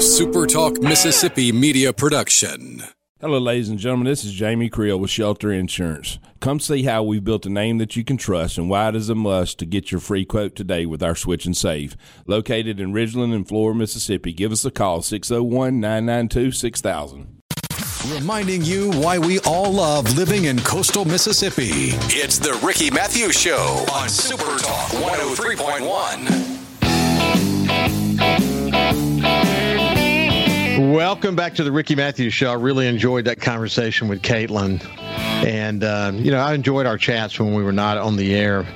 a SuperTalk Mississippi media production. Hello, ladies and gentlemen. This is Jamie Creel with Shelter Insurance. Come see how we've built a name that you can trust and why it is a must to get your free quote today with our Switch and Save. Located in Ridgeland and Flora, Mississippi. Give us a call 601 992 6000. Reminding you why we all love living in coastal Mississippi. It's the Ricky Mathews Show on Super Talk 103.1. Welcome back to the Ricky Mathews Show. I really enjoyed that conversation with Caitlin. And, uh, you know, I enjoyed our chats when we were not on the air.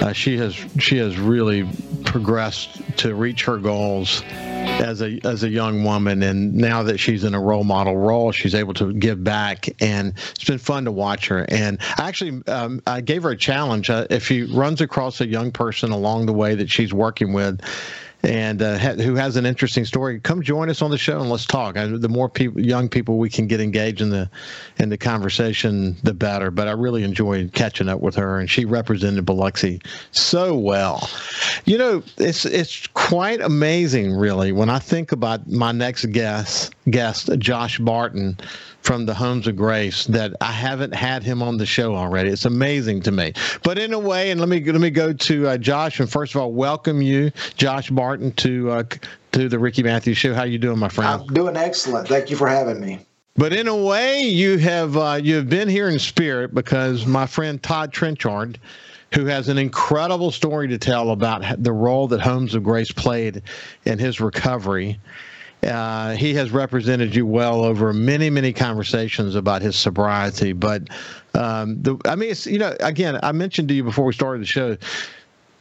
Uh, she has she has really progressed to reach her goals as a as a young woman, and now that she's in a role model role, she's able to give back, and it's been fun to watch her. And actually, um, I gave her a challenge. Uh, if she runs across a young person along the way that she's working with and uh, ha- who has an interesting story, come join us on the show and let's talk. I, the more people, young people, we can get engaged in the in the conversation, the better. But I really enjoyed catching up with her, and she represented Biloxi so well. You know, it's it's quite amazing, really, when I think about my next guest, guest Josh Barton from the Homes of Grace that I haven't had him on the show already. It's amazing to me. But in a way, and let me let me go to uh, Josh and first of all welcome you, Josh Barton, to uh, to the Ricky Mathews Show. How you doing, my friend? I'm doing excellent. Thank you for having me. But in a way, you have uh, you have been here in spirit because my friend Todd Trenchard who has an incredible story to tell about the role that Homes of Grace played in his recovery. Uh, he has represented you well over many, many conversations about his sobriety. But um, the, I mean, it's you know, again, I mentioned to you before we started the show.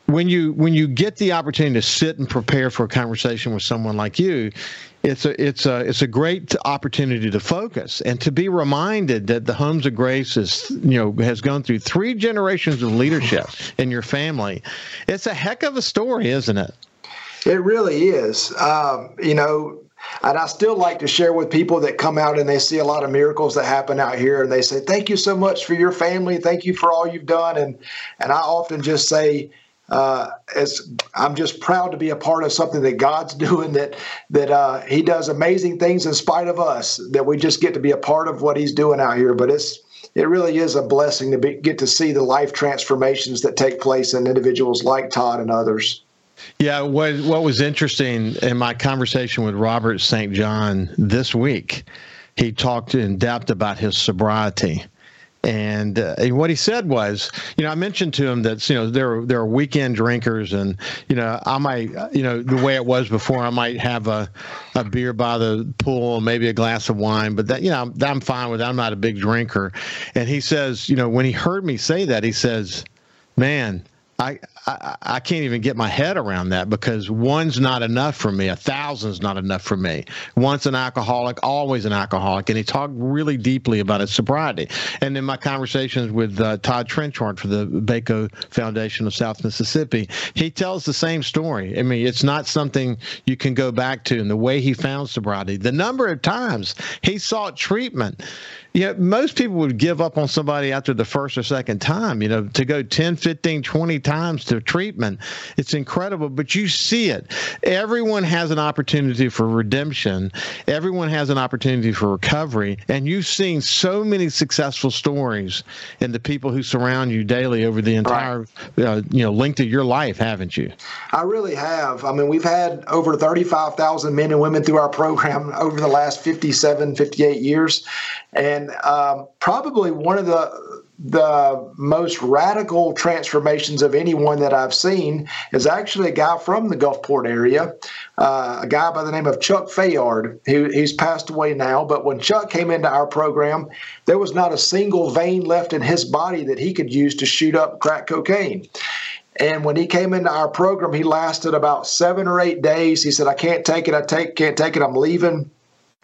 When you when you get the opportunity to sit and prepare for a conversation with someone like you, it's a it's a it's a great opportunity to focus and to be reminded that the Homes of Grace is you know has gone through three generations of leadership in your family. It's a heck of a story, isn't it? It really is. Um, you know, and I still like to share with people that come out and they see a lot of miracles that happen out here and they say, Thank you so much for your family. Thank you for all you've done. And and I often just say, uh, as I'm just proud to be a part of something that God's doing that that uh, He does amazing things in spite of us. That we just get to be a part of what He's doing out here. But it's it really is a blessing to be, get to see the life transformations that take place in individuals like Todd and others. Yeah, what what was interesting in my conversation with Robert St. John this week, he talked in depth about his sobriety. And, uh, and, what he said was, you know, I mentioned to him that you know there there are weekend drinkers, and you know I might, you know, the way it was before, I might have a, a beer by the pool, maybe a glass of wine, but that you know I'm fine with. That. I'm not a big drinker. And he says, you know, when he heard me say that, he says, "Man, I, I, can't even get my head around that because one's not enough for me. A thousand's not enough for me. Once an alcoholic, always an alcoholic. And he talked really deeply about his sobriety. And in my conversations with uh, Todd Trenchard for the Baco Foundation of South Mississippi, he tells the same story. I mean, it's not something you can go back to. And the way he found sobriety, the number of times he sought treatment you know, most people would give up on somebody after the first or second time, you know, to go 10, 15, 20 times to treatment. It's incredible, but you see it. Everyone has an opportunity for redemption. Everyone has an opportunity for recovery. And you've seen so many successful stories in the people who surround you daily over the entire, right. uh, you know, length of your life, haven't you? I really have. I mean, we've had over 35,000 men and women through our program over the last 57, 58 years. And um, probably one of the the most radical transformations of anyone that I've seen is actually a guy from the Gulfport area, uh, a guy by the name of Chuck Fayard, who he's passed away now. But when Chuck came into our program, there was not a single vein left in his body that he could use to shoot up crack cocaine. And when he came into our program, he lasted about seven or eight days. He said, "I can't take it. I take can't take it. I'm leaving."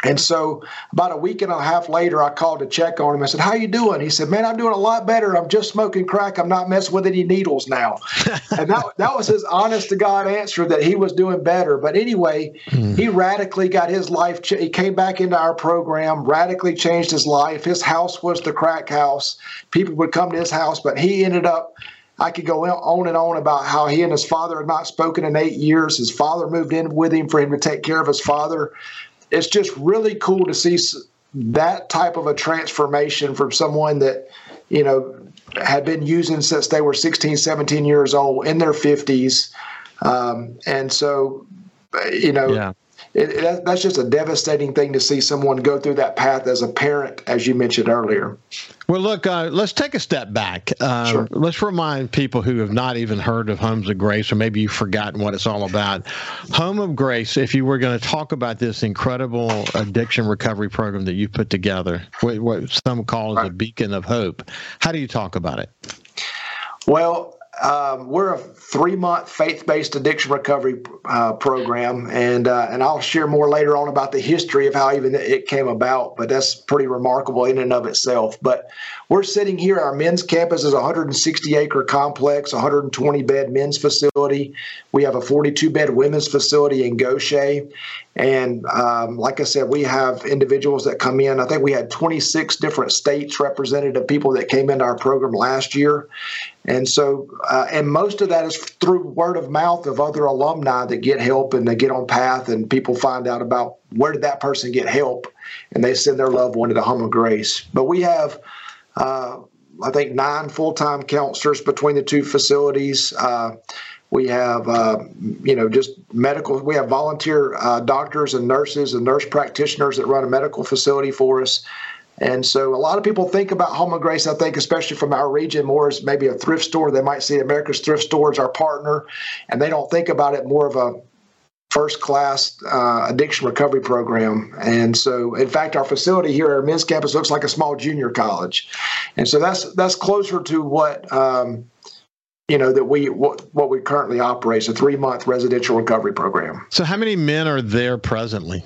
And so about a week and a half later, I called to check on him. I said, "How you doing?" He said, "Man, I'm doing a lot better. I'm just smoking crack. I'm not messing with any needles now." and that that was his honest to God answer that he was doing better. But anyway, mm. he radically got his life. Ch- he came back into our program, radically changed his life. His house was the crack house. People would come to his house, but he ended up I could go on and on about how he and his father had not spoken in eight years. His father moved in with him for him to take care of his father. It's just really cool to see that type of a transformation from someone that, you know, had been using since they were 16, 17 years old in their 50s. Um, and so, you know, yeah it, it, that's just a devastating thing to see someone go through that path as a parent, as you mentioned earlier. Well, look, uh, let's take a step back. Um, sure. Let's remind people who have not even heard of Homes of Grace, or maybe you've forgotten what it's all about. Home of Grace, if you were going to talk about this incredible addiction recovery program that you put together, what, what some call right. a beacon of hope, how do you talk about it? Well, um, we're a three month faith based addiction recovery uh, program, and uh, and I'll share more later on about the history of how even it came about. But that's pretty remarkable in and of itself. But we're sitting here. Our men's campus is a 160 acre complex, 120 bed men's facility. We have a 42 bed women's facility in Gautier, and um, like I said, we have individuals that come in. I think we had 26 different states represented of people that came into our program last year. And so, uh, and most of that is through word of mouth of other alumni that get help and they get on path, and people find out about where did that person get help, and they send their loved one to the Home of Grace. But we have, uh, I think, nine full time counselors between the two facilities. Uh, we have, uh, you know, just medical. We have volunteer uh, doctors and nurses and nurse practitioners that run a medical facility for us. And so a lot of people think about Home of Grace, I think, especially from our region, more as maybe a thrift store. They might see America's Thrift Store as our partner, and they don't think about it more of a first class uh, addiction recovery program. And so, in fact, our facility here at our men's campus looks like a small junior college. And so that's that's closer to what um, you know that we what, what we currently operate is a three month residential recovery program. So how many men are there presently?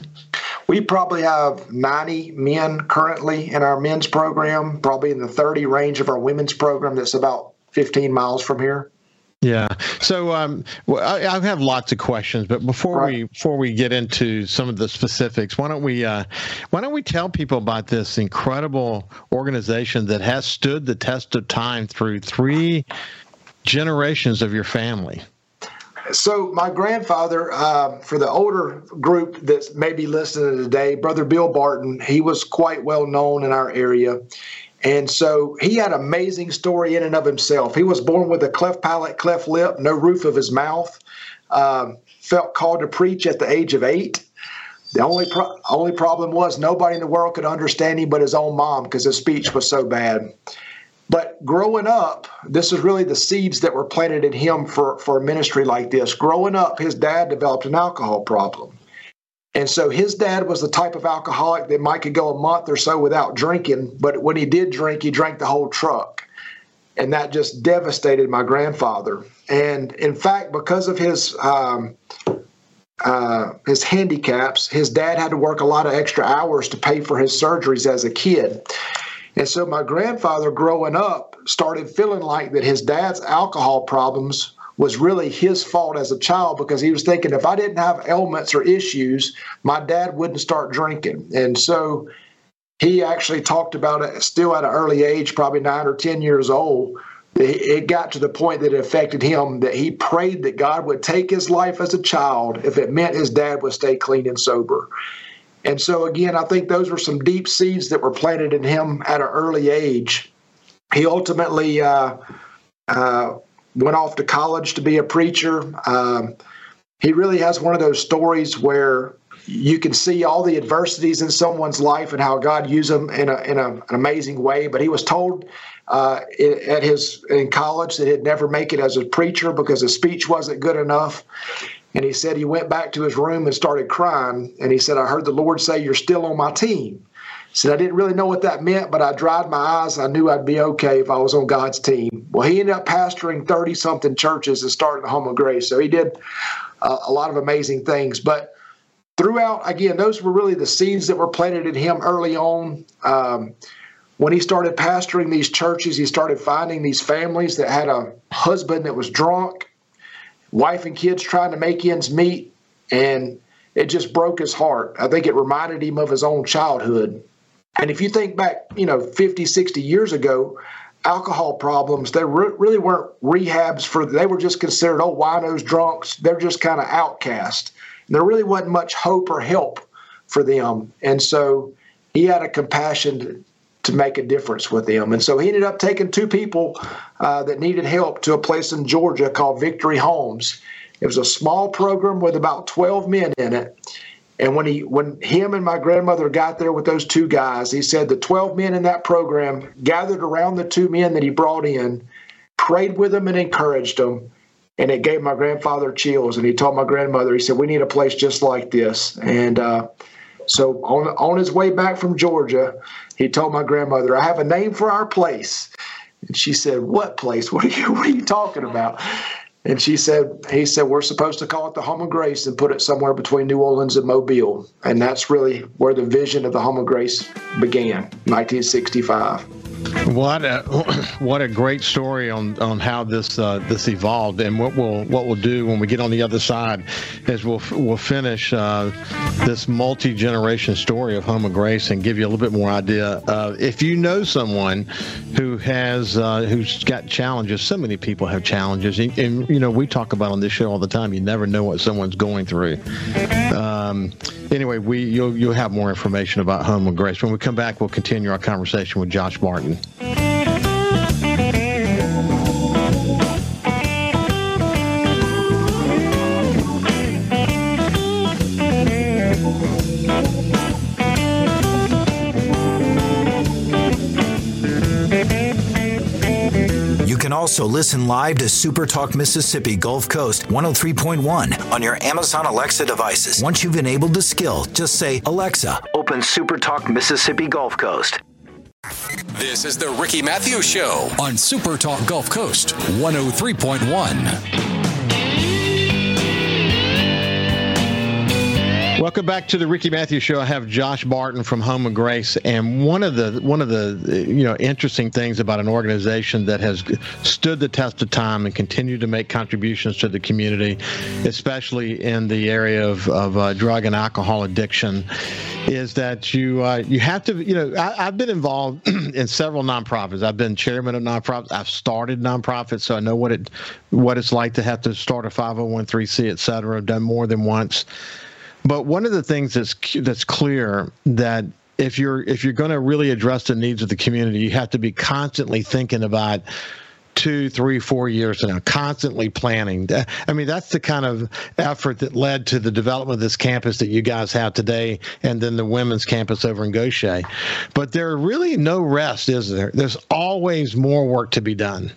We probably have 90 men currently in our men's program, probably in the 30 range of our women's program that's about 15 miles from here. Yeah. So um, I, I, have lots of questions, but before right. we before we get into some of the specifics, why don't we uh, why don't we tell people about this incredible organization that has stood the test of time through three generations of your family? So, my grandfather, uh, for the older group that's maybe listening today, Brother Bill Barton, he was quite well known in our area. And so he had an amazing story in and of himself. He was born with a cleft palate, cleft lip, no roof of his mouth. Um, felt called to preach at the age of eight. The only pro- only problem was nobody in the world could understand him but his own mom because his speech was so bad. But growing up, this is really the seeds that were planted in him for, for a ministry like this. Growing up, his dad developed an alcohol problem. And so his dad was the type of alcoholic that might could go a month or so without drinking, but when he did drink, he drank the whole truck. And that just devastated my grandfather. And in fact, because of his um, uh, his handicaps, his dad had to work a lot of extra hours to pay for his surgeries as a kid. And so my grandfather growing up started feeling like that his dad's alcohol problems was really his fault as a child because he was thinking if I didn't have ailments or issues, my dad wouldn't start drinking. And so he actually talked about it still at an early age, probably nine or 10 years old. It got to the point that it affected him that he prayed that God would take his life as a child if it meant his dad would stay clean and sober. And so, again, I think those were some deep seeds that were planted in him at an early age. He ultimately uh, uh, went off to college to be a preacher. Um, he really has one of those stories where you can see all the adversities in someone's life and how God used them in, a, in a, an amazing way. But he was told uh, at his in college that he'd never make it as a preacher because his speech wasn't good enough. And he said he went back to his room and started crying. And he said, I heard the Lord say, You're still on my team. Said, I didn't really know what that meant, but I dried my eyes. I knew I'd be okay if I was on God's team. Well, he ended up pastoring 30 something churches and starting the Home of Grace. So he did uh, a lot of amazing things. But throughout, again, those were really the seeds that were planted in him early on. Um, when he started pastoring these churches, he started finding these families that had a husband that was drunk wife and kids trying to make ends meet, and it just broke his heart. I think it reminded him of his own childhood. And if you think back, you know, 50, 60 years ago, alcohol problems, they re- really weren't rehabs for. They were just considered oh winos, drunks. They're just kind of outcast. And there really wasn't much hope or help for them, and so he had a compassion to, to make a difference with them. And so he ended up taking two people uh, that needed help to a place in Georgia called Victory Homes. It was a small program with about 12 men in it. And when he when him and my grandmother got there with those two guys, he said the 12 men in that program gathered around the two men that he brought in, prayed with them and encouraged them. And it gave my grandfather chills. And he told my grandmother, he said, We need a place just like this. And uh, so on, on his way back from Georgia, he told my grandmother, I have a name for our place. And she said, What place? What are you, what are you talking about? And she said, he said, we're supposed to call it the Home of Grace and put it somewhere between New Orleans and Mobile. And that's really where the vision of the Home of Grace began, 1965. What a what a great story on on how this uh, this evolved, and what we'll what we'll do when we get on the other side is we'll we'll finish uh, this multi generation story of Home of Grace and give you a little bit more idea. Uh, if you know someone who has uh, who's got challenges, so many people have challenges, and, and, you know we talk about on this show all the time. You never know what someone's going through. Um, anyway, we you'll you'll have more information about Home of Grace when we come back. We'll continue our conversation with Josh Barton. You can also listen live to Super Talk Mississippi Gulf Coast 103.1 on your Amazon Alexa devices. Once you've enabled the skill, just say, Alexa, open Super Talk Mississippi Gulf Coast. This is the Ricky Mathews Show on Super Talk Gulf Coast 103.1. Welcome back to the Ricky Mathews Show. I have Josh Barton from Home of Grace, and one of the one of the you know interesting things about an organization that has stood the test of time and continued to make contributions to the community, especially in the area of, of uh, drug and alcohol addiction, is that you uh, you have to you know I, have been involved in several nonprofits. I've been chairman of nonprofits. I've started nonprofits, so I know what it what it's like to have to start a five hundred one three c et cetera. I've done more than once. But one of the things that's that's clear that if you're if you're going to really address the needs of the community, you have to be constantly thinking about two, three, four years now, constantly planning. I mean, that's the kind of effort that led to the development of this campus that you guys have today, and then the women's campus over in Gautier. But there really no rest, is there? There's always more work to be done.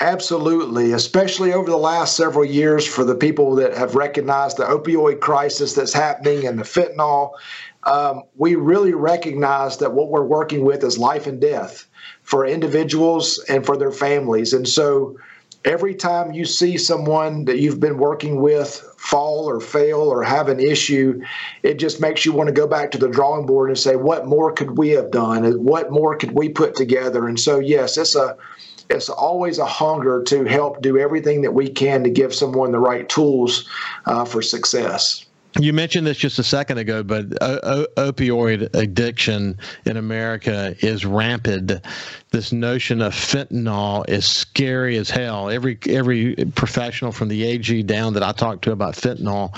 Absolutely, especially over the last several years for the people that have recognized the opioid crisis that's happening and the fentanyl. Um, we really recognize that what we're working with is life and death for individuals and for their families. And so every time you see someone that you've been working with fall or fail or have an issue, it just makes you want to go back to the drawing board and say, what more could we have done? What more could we put together? And so, yes, it's a it's always a hunger to help do everything that we can to give someone the right tools uh, for success. You mentioned this just a second ago, but o- opioid addiction in America is rampant. This notion of fentanyl is scary as hell. Every every professional from the AG down that I talk to about fentanyl,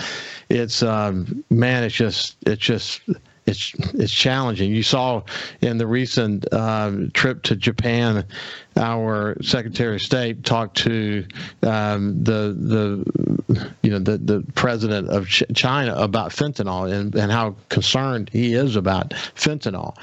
it's um, man, it's just it's just it's it's challenging. You saw in the recent uh, trip to Japan, our Secretary of State talked to um, the the you know the the president of Ch- China about fentanyl and, and how concerned he is about fentanyl.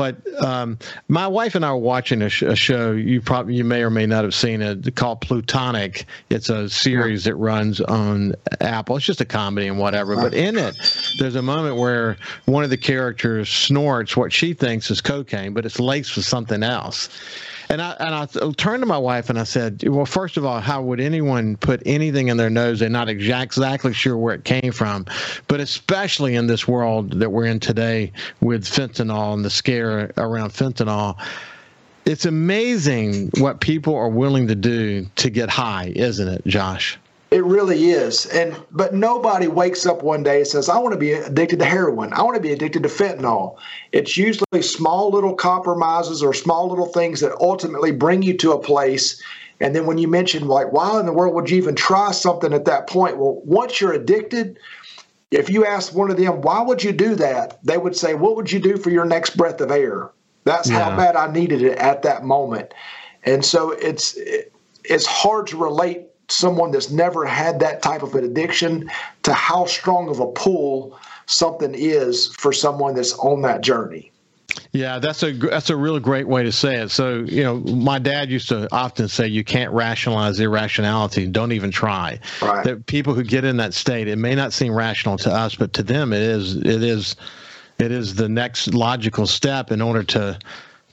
But um, my wife and I were watching a, sh- a, show. You probably you may or may not have seen it called Platonic. It's a series that runs on Apple. It's just a comedy and whatever. But in it, there's a moment where one of the characters snorts what she thinks is cocaine, but it's laced with something else. And I and I turned to my wife and I said, "Well, first of all, how would anyone put anything in their nose? They're not exactly sure where it came from, but especially in this world that we're in today with fentanyl and the scare around fentanyl." It's amazing what people are willing to do to get high, isn't it, Josh? It really is. And but nobody wakes up one day and says, I want to be addicted to heroin. I want to be addicted to fentanyl. It's usually small little compromises or small little things that ultimately bring you to a place. And then when you mention like, why in the world would you even try something at that point? Well, once you're addicted, if you ask one of them, why would you do that? They would say, What would you do for your next breath of air? That's yeah. how bad I needed it at that moment. And so it's it's hard to relate someone that's never had that type of an addiction to how strong of a pull something is for someone that's on that journey. Yeah, that's a that's a really great way to say it. So, you know, my dad used to often say you can't rationalize irrationality. Don't even try. Right. That people who get in that state, it may not seem rational to us, but to them, it is. It is. It is the next logical step in order to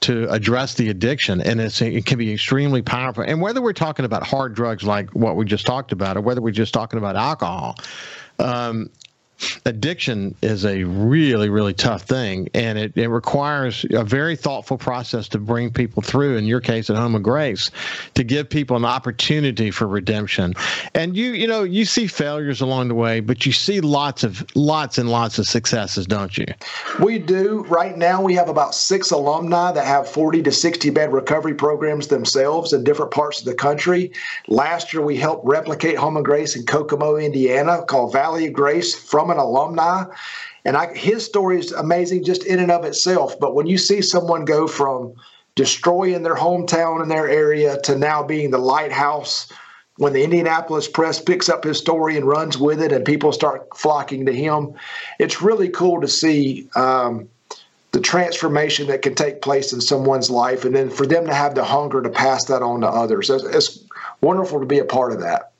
to address the addiction and it can be extremely powerful. And whether we're talking about hard drugs like what we just talked about or whether we're just talking about alcohol um, addiction is a really really tough thing and it, it requires a very thoughtful process to bring people through in your case at home of grace to give people an opportunity for redemption. And you you know you see failures along the way but you see lots of lots and lots of successes don't you? We do. Right now we have about six alumni that have 40 to 60 bed recovery programs themselves in different parts of the country. Last year we helped replicate home of grace in kokomo indiana called valley of grace from from an alumni. And I, his story is amazing just in and of itself. But when you see someone go from destroying their hometown and their area to now being the lighthouse, when the Indianapolis press picks up his story and runs with it and people start flocking to him, it's really cool to see um, the transformation that can take place in someone's life. And then for them to have the hunger to pass that on to others. It's, it's wonderful to be a part of that.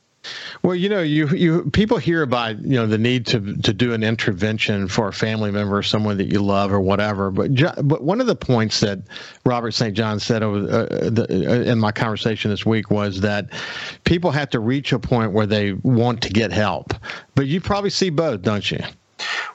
Well, you know, you you people hear about you know the need to to do an intervention for a family member, or someone that you love, or whatever. But but one of the points that Robert St. John said over uh, the, uh, in my conversation this week was that people have to reach a point where they want to get help. But you probably see both, don't you?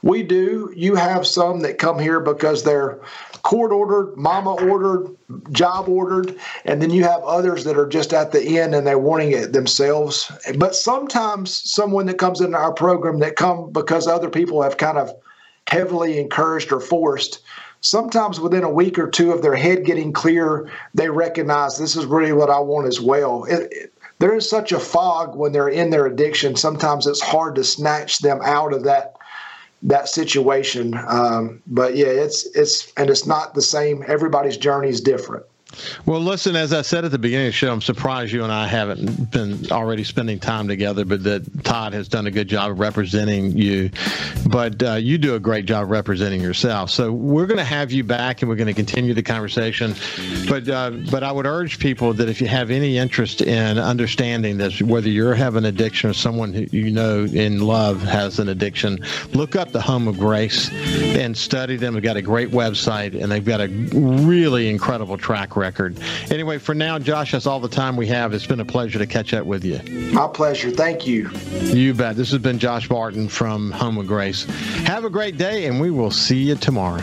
We do. You have some that come here because they're court ordered, mama ordered, job ordered, and then you have others that are just at the end and they're wanting it themselves. But sometimes someone that comes into our program that come because other people have kind of heavily encouraged or forced. Sometimes within a week or two of their head getting clear, they recognize this is really what I want as well. It, it, there is such a fog when they're in their addiction. Sometimes it's hard to snatch them out of that that situation. Um, but yeah, it's it's and it's not the same. Everybody's journey is different. Well, listen, as I said at the beginning of the show, I'm surprised you and I haven't been already spending time together, but that Todd has done a good job of representing you. But uh, you do a great job representing yourself. So we're going to have you back and we're going to continue the conversation. But uh, but I would urge people that if you have any interest in understanding this, whether you're having addiction or someone who you know in love has an addiction, look up the Home of Grace and study them. They've got a great website and they've got a really incredible track record record. Anyway, for now, Josh, that's all the time we have. It's been a pleasure to catch up with you. My pleasure. Thank you. You bet. This has been Josh Barton from Home of Grace. Have a great day, and we will see you tomorrow.